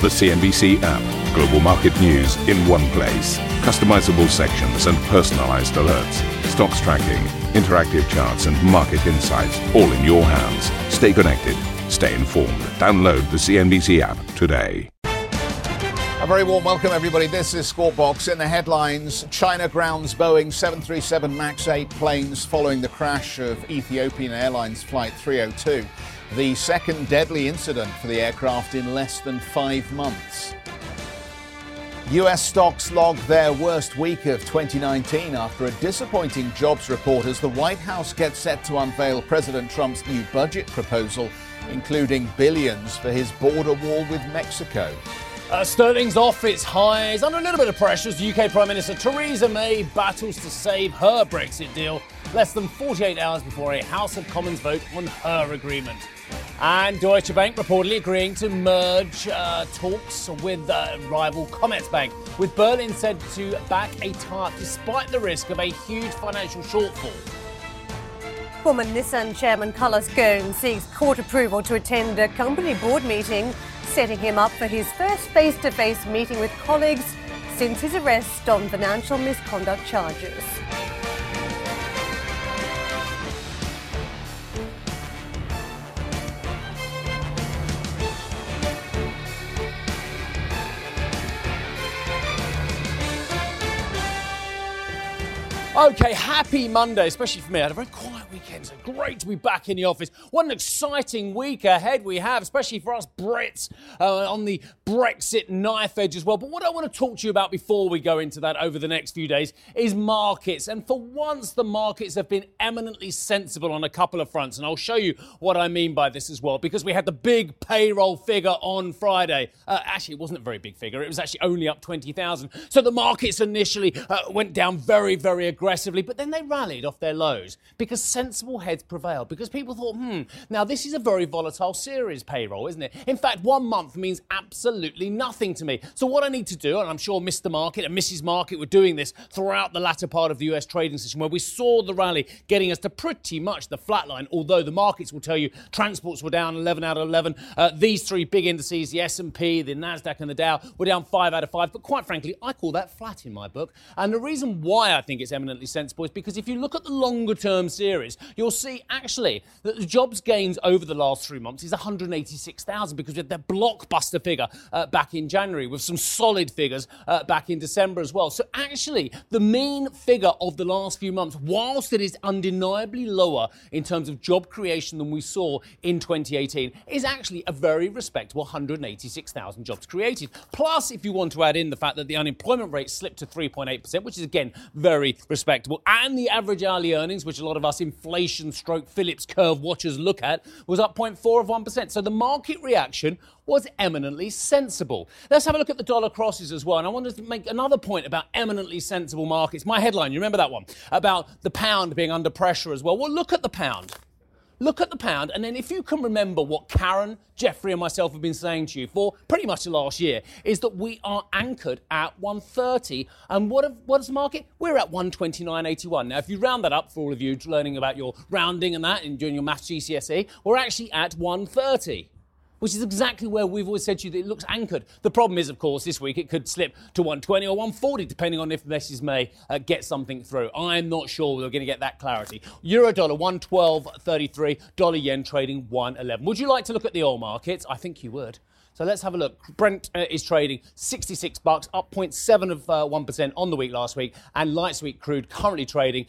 The CNBC app. Global market news in one place. Customizable sections and personalized alerts. Stocks tracking, interactive charts, and market insights all in your hands. Stay connected. Stay informed. Download the CNBC app today. A very warm welcome, everybody. This is Squawk In the headlines, China grounds Boeing 737 MAX 8 planes following the crash of Ethiopian Airlines Flight 302 the second deadly incident for the aircraft in less than five months. US stocks logged their worst week of 2019 after a disappointing jobs report as the White House gets set to unveil President Trump's new budget proposal, including billions for his border wall with Mexico. Uh, Sterling's off its highs under a little bit of pressure as UK Prime Minister Theresa May battles to save her Brexit deal less than 48 hours before a House of Commons vote on her agreement. And Deutsche Bank reportedly agreeing to merge uh, talks with uh, rival Commerzbank, with Berlin said to back a TARP despite the risk of a huge financial shortfall. Former Nissan chairman Carlos Ghosn seeks court approval to attend a company board meeting, setting him up for his first face to face meeting with colleagues since his arrest on financial misconduct charges. Okay, happy Monday, especially for me. I had a very quiet weekend, so great to be back in the office. What an exciting week ahead we have, especially for us Brits uh, on the Brexit knife edge as well. But what I want to talk to you about before we go into that over the next few days is markets. And for once, the markets have been eminently sensible on a couple of fronts. And I'll show you what I mean by this as well, because we had the big payroll figure on Friday. Uh, actually, it wasn't a very big figure, it was actually only up 20,000. So the markets initially uh, went down very, very aggressively aggressively, but then they rallied off their lows because sensible heads prevailed. Because people thought, hmm, now this is a very volatile series payroll, isn't it? In fact, one month means absolutely nothing to me. So what I need to do, and I'm sure Mr. Market and Mrs. Market were doing this throughout the latter part of the US trading session, where we saw the rally getting us to pretty much the flat line. Although the markets will tell you transports were down 11 out of 11. Uh, these three big indices, the S&P, the Nasdaq, and the Dow, were down five out of five. But quite frankly, I call that flat in my book. And the reason why I think it's eminently sensible is because if you look at the longer term series, you'll see actually that the jobs gains over the last three months is 186,000 because we had that blockbuster figure uh, back in January with some solid figures uh, back in December as well. So actually, the main figure of the last few months, whilst it is undeniably lower in terms of job creation than we saw in 2018, is actually a very respectable 186,000 jobs created. Plus, if you want to add in the fact that the unemployment rate slipped to 3.8%, which is again very respectable respectable. And the average hourly earnings, which a lot of us inflation stroke Phillips curve watchers look at, was up 0.4 of 1%. So the market reaction was eminently sensible. Let's have a look at the dollar crosses as well. And I wanted to make another point about eminently sensible markets. My headline, you remember that one? About the pound being under pressure as well. Well, look at the pound. Look at the pound, and then if you can remember what Karen, Jeffrey, and myself have been saying to you for pretty much the last year, is that we are anchored at 130. And what, have, what is the market? We're at 129.81. Now, if you round that up for all of you learning about your rounding and that and doing your maths GCSE, we're actually at 130 which is exactly where we've always said to you that it looks anchored. The problem is, of course, this week it could slip to 120 or 140, depending on if Mrs. May uh, get something through. I'm not sure we're going to get that clarity. Euro dollar 112.33, dollar yen trading 111. Would you like to look at the oil markets? I think you would. So let's have a look. Brent uh, is trading 66 bucks, up 0.7 of uh, 1% on the week last week, and light sweet crude currently trading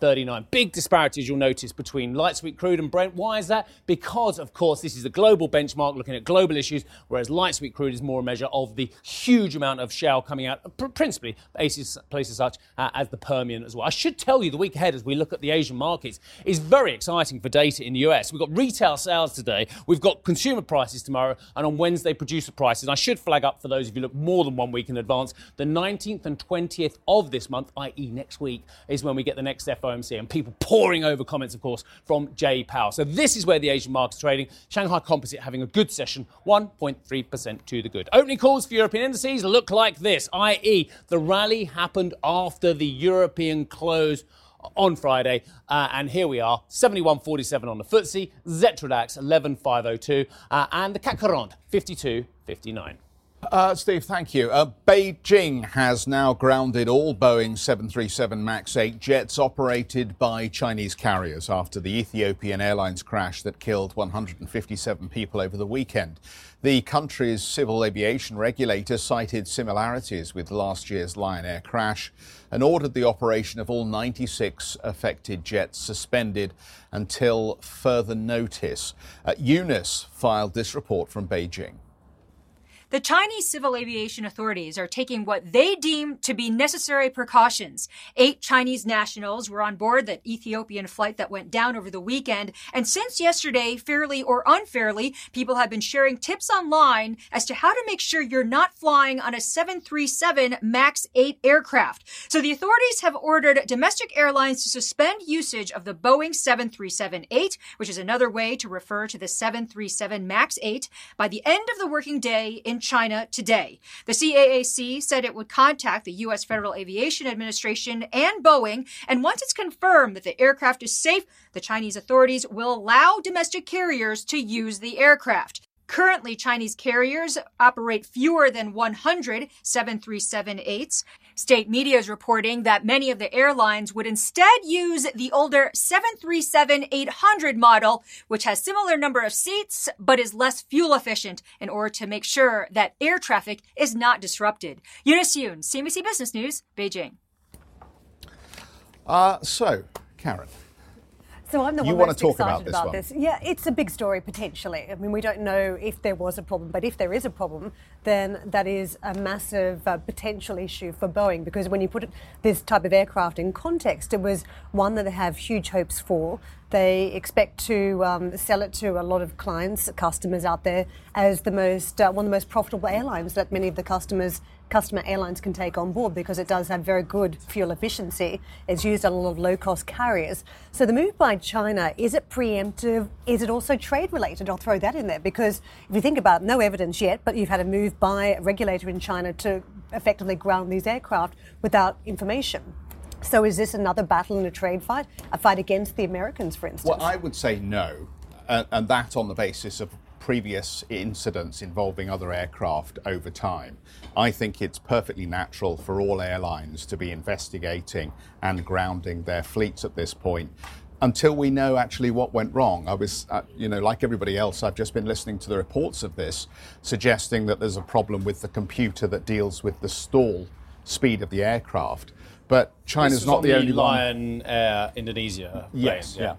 56.39. Big disparities you'll notice between light sweet crude and Brent. Why is that? Because, of course, this is a global benchmark looking at global issues, whereas light sweet crude is more a measure of the huge amount of shale coming out, principally places, such uh, as the Permian as well. I should tell you the week ahead as we look at the Asian markets is very exciting for data in the US. We've got retail sales today, we've got consumer prices tomorrow, and on Wednesday, producer prices. I should flag up for those of you look more than one week in advance, the 19th and 20th of this month, i.e., next week, is when we get the next FOMC, and people poring over comments, of course, from Jay Powell. So this is where the Asian market's trading. Shanghai Composite having a good session, 1.3% to the good. Opening calls for European indices look like this, i.e., the rally happened after the European close on Friday. Uh, and here we are, 71.47 on the FTSE, Xetra 11.502, uh, and the CAC 40, 52.59. Uh, Steve, thank you. Uh, Beijing has now grounded all Boeing 737 MAX 8 jets operated by Chinese carriers after the Ethiopian Airlines crash that killed 157 people over the weekend. The country's civil aviation regulator cited similarities with last year's Lion Air crash and ordered the operation of all 96 affected jets suspended until further notice. Uh, Eunice filed this report from Beijing. The Chinese civil aviation authorities are taking what they deem to be necessary precautions. Eight Chinese nationals were on board the Ethiopian flight that went down over the weekend. And since yesterday, fairly or unfairly, people have been sharing tips online as to how to make sure you're not flying on a 737 MAX 8 aircraft. So the authorities have ordered domestic airlines to suspend usage of the Boeing 737-8, which is another way to refer to the 737 MAX 8, by the end of the working day in China today. The CAAC said it would contact the U.S. Federal Aviation Administration and Boeing, and once it's confirmed that the aircraft is safe, the Chinese authorities will allow domestic carriers to use the aircraft. Currently, Chinese carriers operate fewer than 100 737-8s. State media is reporting that many of the airlines would instead use the older 737-800 model, which has similar number of seats, but is less fuel efficient in order to make sure that air traffic is not disrupted. Eunice Yoon, CNBC Business News, Beijing. Uh, so, Karen. So I'm the you one want most to talk excited about this one? Yeah, it's a big story potentially. I mean, we don't know if there was a problem, but if there is a problem, then that is a massive uh, potential issue for Boeing because when you put it, this type of aircraft in context, it was one that they have huge hopes for. They expect to um, sell it to a lot of clients, customers out there, as the most uh, one of the most profitable airlines that many of the customers customer airlines can take on board because it does have very good fuel efficiency. It's used on a lot of low cost carriers. So the move by China, is it preemptive? Is it also trade related? I'll throw that in there because if you think about it, no evidence yet, but you've had a move by a regulator in China to effectively ground these aircraft without information. So is this another battle in a trade fight? A fight against the Americans, for instance? Well, I would say no, and, and that on the basis of previous incidents involving other aircraft over time. I think it's perfectly natural for all airlines to be investigating and grounding their fleets at this point until we know actually what went wrong. I was, uh, you know, like everybody else, I've just been listening to the reports of this, suggesting that there's a problem with the computer that deals with the stall speed of the aircraft. But China's not the only one. Lion Air Indonesia. plane, Yes, yeah.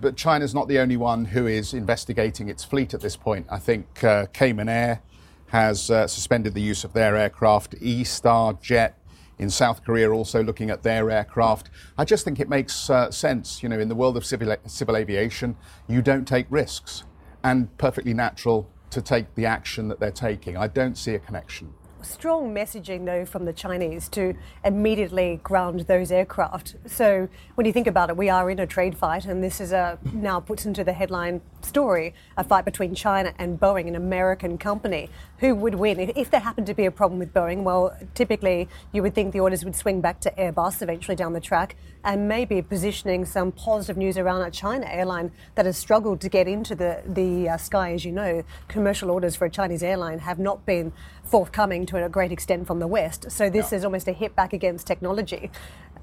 But China's not the only one who is investigating its fleet at this point. I think uh, Cayman Air has uh, suspended the use of their aircraft. E Star Jet in South Korea also looking at their aircraft. I just think it makes uh, sense. You know, in the world of civil, civil aviation, you don't take risks, and perfectly natural to take the action that they're taking. I don't see a connection. Strong messaging, though, from the Chinese to immediately ground those aircraft. So when you think about it, we are in a trade fight, and this is a now puts into the headline story a fight between China and Boeing, an American company. Who would win? If, if there happened to be a problem with Boeing, well, typically you would think the orders would swing back to Airbus eventually down the track, and maybe positioning some positive news around a China airline that has struggled to get into the the uh, sky. As you know, commercial orders for a Chinese airline have not been forthcoming to a great extent from the West. So this is almost a hit back against technology.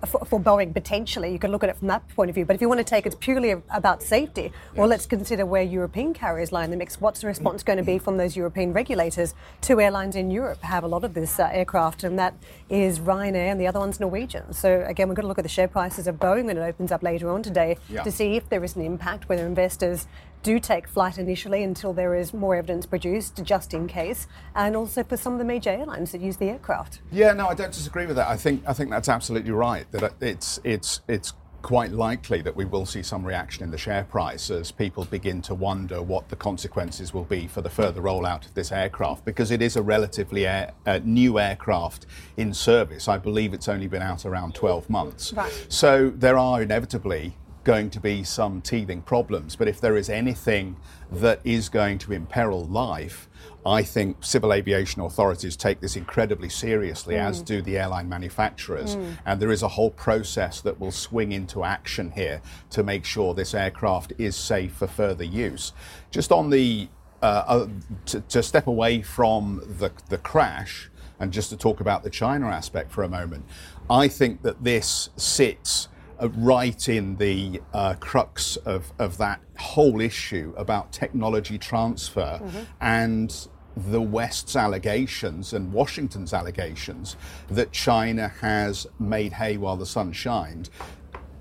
For, Boeing, potentially, you can look at it from that point of view. But if you want to take it purely about safety, well, let's consider where European carriers lie in the mix. What's the response going to be from those European regulators? Two airlines in Europe have a lot of this uh, aircraft, and that is Ryanair, and the other one's Norwegian. So again, we've got to look at the share prices of Boeing when it opens up later on today Yeah. to see if there is an impact, whether investors do take flight initially until there is more evidence produced, just in case, and also for some of the major airlines that use the aircraft. Yeah, no, I don't disagree with that. I think I think that's absolutely right. That it's it's it's quite likely that we will see some reaction in the share price as people begin to wonder what the consequences will be for the further rollout of this aircraft because it is a relatively air, uh, new aircraft in service. I believe it's only been out around 12 months. Right. So there are inevitably going to be some teething problems. But if there is anything that is going to imperil life, I think civil aviation authorities take this incredibly seriously, mm. as do the airline manufacturers. Mm. And there is a whole process that will swing into action here to make sure this aircraft is safe for further use. Just on the uh, uh, to, to, step away from the, the crash and just to talk about the China aspect for a moment, I think that this sits right in the uh, crux of, of that whole issue about technology transfer mm-hmm. and the West's allegations and Washington's allegations that China has made hay while the sun shined,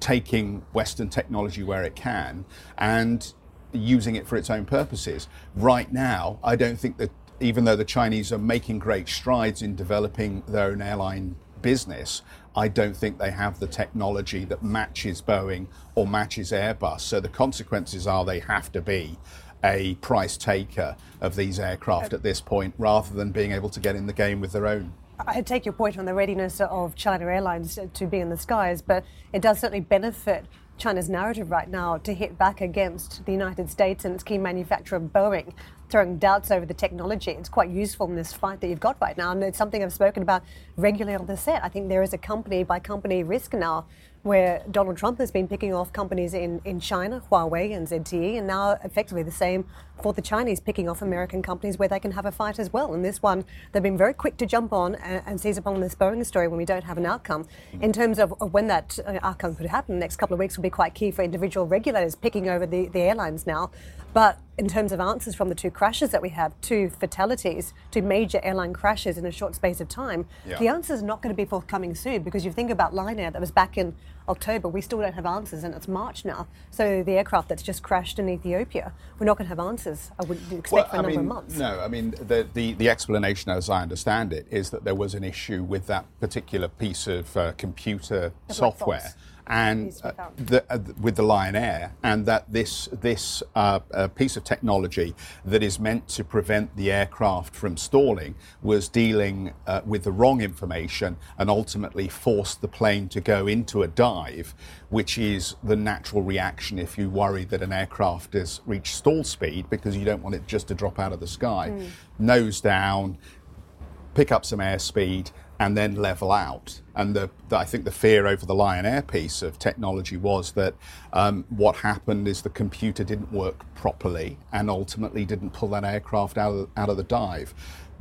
taking Western technology where it can and using it for its own purposes. Right now, I don't think that even though the Chinese are making great strides in developing their own airline business, I don't think they have the technology that matches Boeing or matches Airbus. So the consequences are they have to be a price taker of these aircraft at this point rather than being able to get in the game with their own. I take your point on the readiness of China Airlines to be in the skies, but it does certainly benefit China's narrative right now to hit back against the United States and its key manufacturer, Boeing, throwing doubts over the technology. It's quite useful in this fight that you've got right now, and it's something I've spoken about regularly on the set. I think there is a company by company risk now where Donald Trump has been picking off companies in, in China, Huawei and ZTE, and now effectively the same for the Chinese picking off American companies where they can have a fight as well. And this one, they've been very quick to jump on and, and seize upon this Boeing story when we don't have an outcome. In terms of, of when that uh, outcome could happen, the next couple of weeks will be quite key for individual regulators picking over the, the airlines now. But in terms of answers from the two crashes that we have, two fatalities, two major airline crashes in a short space of time, yeah. the answer is not going to be forthcoming soon because you think about Lion Air that was back in October, we still don't have answers and it's March now. So the aircraft that's just crashed in Ethiopia, we're not going to have answers, I wouldn't expect, well, for a number mean, of months. No, I mean, the, the, the, explanation, as I understand it, is that there was an issue with that particular piece of uh, computer the software and uh, the, uh, with the Lion Air, and that this this uh, uh, piece of technology that is meant to prevent the aircraft from stalling was dealing uh, with the wrong information and ultimately forced the plane to go into a dive, which is the natural reaction if you worry that an aircraft has reached stall speed because you don't want it just to drop out of the sky, mm. nose down, pick up some airspeed and then level out. And the, the, I think the fear over the Lion Air piece of technology was that um, what happened is the computer didn't work properly and ultimately didn't pull that aircraft out of, out of the dive.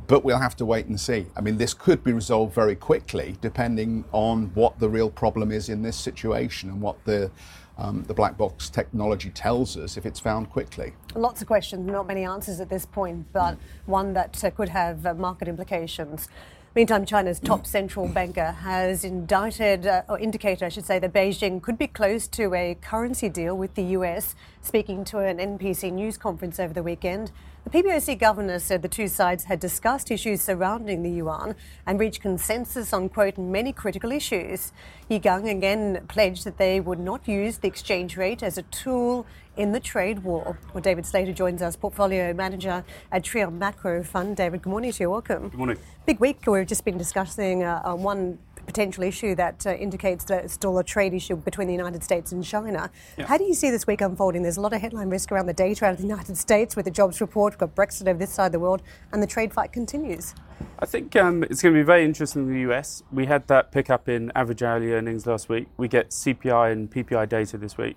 But we'll have to wait and see. I mean, this could be resolved very quickly depending on what the real problem is in this situation and what the um, the black box technology tells us if it's found quickly. Lots of questions, not many answers at this point, but mm. one that uh, could have uh, market implications. Meantime, China's top central banker has indicted, uh, or indicated, I should say, that Beijing could be close to a currency deal with the US. Speaking to an NPC news conference over the weekend, the PBOC governor said the two sides had discussed issues surrounding the yuan and reached consensus on, quote, many critical issues. Yi Gang again pledged that they would not use the exchange rate as a tool in the trade war. Well, David Slater joins us, portfolio manager at Trium Macro Fund. David, good morning to you. Welcome. Good morning. Big week. We've just been discussing uh, uh, one potential issue that uh, indicates that it's still a trade issue between the United States and China. Yeah. How do you see this week unfolding? There's a lot of headline risk around the data out of the United States with the jobs report, we've got Brexit over this side of the world, and the trade fight continues. I think um, it's going to be very interesting in the US. We had that pickup in average hourly earnings last week. We get CPI and PPI data this week.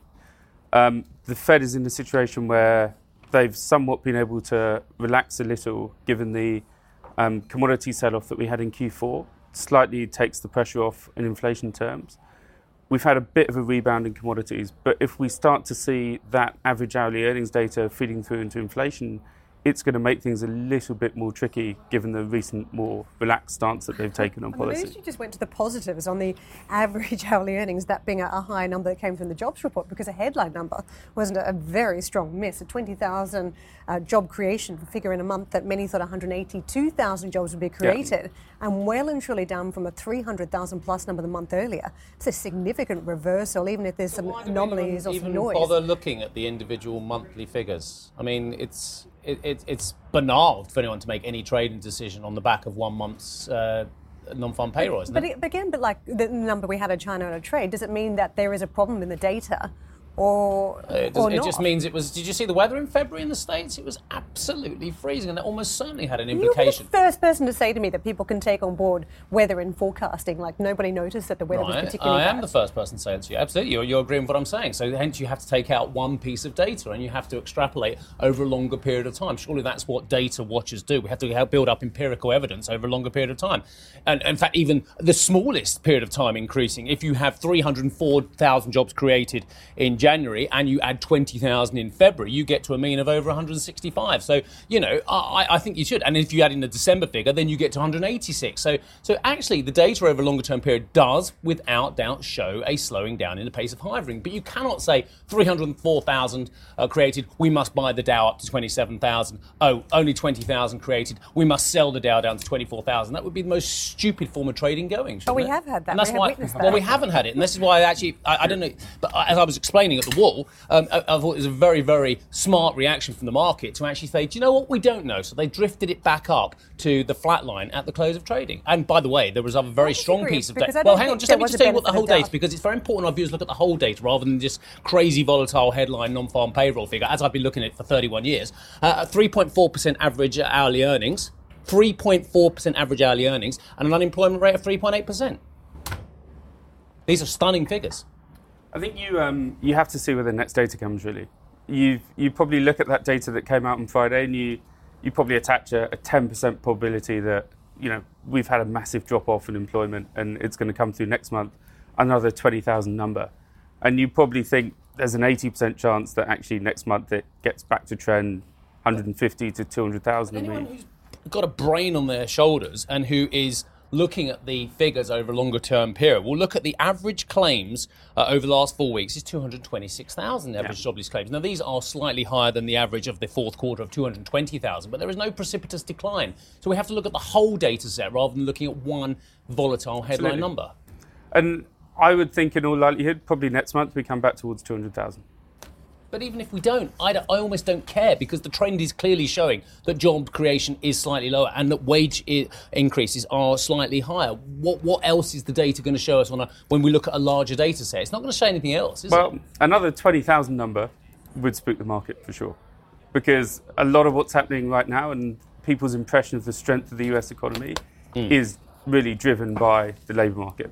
Um, the Fed is in a situation where they've somewhat been able to relax a little given the um, commodity sell off that we had in Q4. Slightly takes the pressure off in inflation terms. We've had a bit of a rebound in commodities, but if we start to see that average hourly earnings data feeding through into inflation, it's going to make things a little bit more tricky given the recent more relaxed stance that they've taken on policy. You just went to the positives on the average hourly earnings, that being a, high number that came from the jobs report, because a headline number wasn't a, very strong miss. A 20,000 uh, job creation figure in a month that many thought 182,000 jobs would be created, yeah. and well and truly down from a 300,000 plus number the month earlier. It's a significant reversal, even if there's so some anomalies or some noise. bother looking at the individual monthly figures? I mean, it's it, it, it's banal for anyone to make any trading decision on the back of one month's uh, non-farm payroll, but, but, again, but like the number we had in China on a trade, does it mean that there is a problem in the data? Uh, or, It, or does- it just means it was. Did you see the weather in February in the States? It was absolutely freezing, and that almost certainly had an implication. You were the first person to say to me that people can take on board weather and forecasting. Like nobody noticed that the weather was particularly I am bad. the first person to say it to you. Absolutely, you're, you're agreeing with what I'm saying. So hence, you have to take out one piece of data and you have to extrapolate over a longer period of time. Surely that's what data watchers do. We have to help build up empirical evidence over a longer period of time. And in fact, even the smallest period of time increasing. If you have 304,000 jobs created in January and you add 20,000 in February, you get to a mean of over 165. So you know, I, I think you should. And if you add in the December figure, then you get to 186. So so actually, the data over a longer term period does, without doubt, show a slowing down in the pace of hiring. But you cannot say 304,000 uh, created, we must buy the Dow up to 27,000. Oh, only 20,000 created, we must sell the Dow down to 24,000. That would be the most stupid form of trading going. But we it? have had that. And that's We have why. Well, that. we haven't had it, and this is why I actually I, I don't know. But as I was explaining at the wall, um, I, I thought it was a very very smart reaction from the market to actually say, do you know what? We don't know. So they drifted it back up to the flat line at the close of trading. And by the way, there was a very strong piece of data. Well, hang on, just let me just tell you what the whole data doubt. because it's very important our viewers look at the whole data rather than just crazy volatile headline non-farm payroll figure. As I've been looking at it for 31 years, uh, 3.4% average hourly earnings. 3.4% average hourly earnings and an unemployment rate of 3.8%. These are stunning figures. I think you um, you have to see where the next data comes. Really, you you probably look at that data that came out on Friday, and you you probably attach a ten percent probability that you know we've had a massive drop off in employment, and it's going to come through next month, another twenty thousand number, and you probably think there's an eighty percent chance that actually next month it gets back to trend, hundred and fifty to two hundred thousand. Anyone who's got a brain on their shoulders and who is looking at the figures over a longer term period we'll look at the average claims uh, over the last four weeks is 226,000 average jobless claims. Now, these are slightly higher than the average of the fourth quarter of 220,000, but there is no precipitous decline. So we have to look at the whole data set rather than looking at one volatile headline Absolutely. number. And I would think, in all likelihood, probably next month we come back towards two hundred thousand. But even if we don't, I, don't- I almost don't care because the trend is clearly showing that job creation is slightly lower and that wage I- increases are slightly higher. What what else is the data going to show us on a when we look at a larger data set? It's not going to show anything else, is Well, it? another 20,000 number would spook the market for sure. Because a lot of what's happening right now and people's impression of the strength of the US economy hmm. is really driven by the labour market.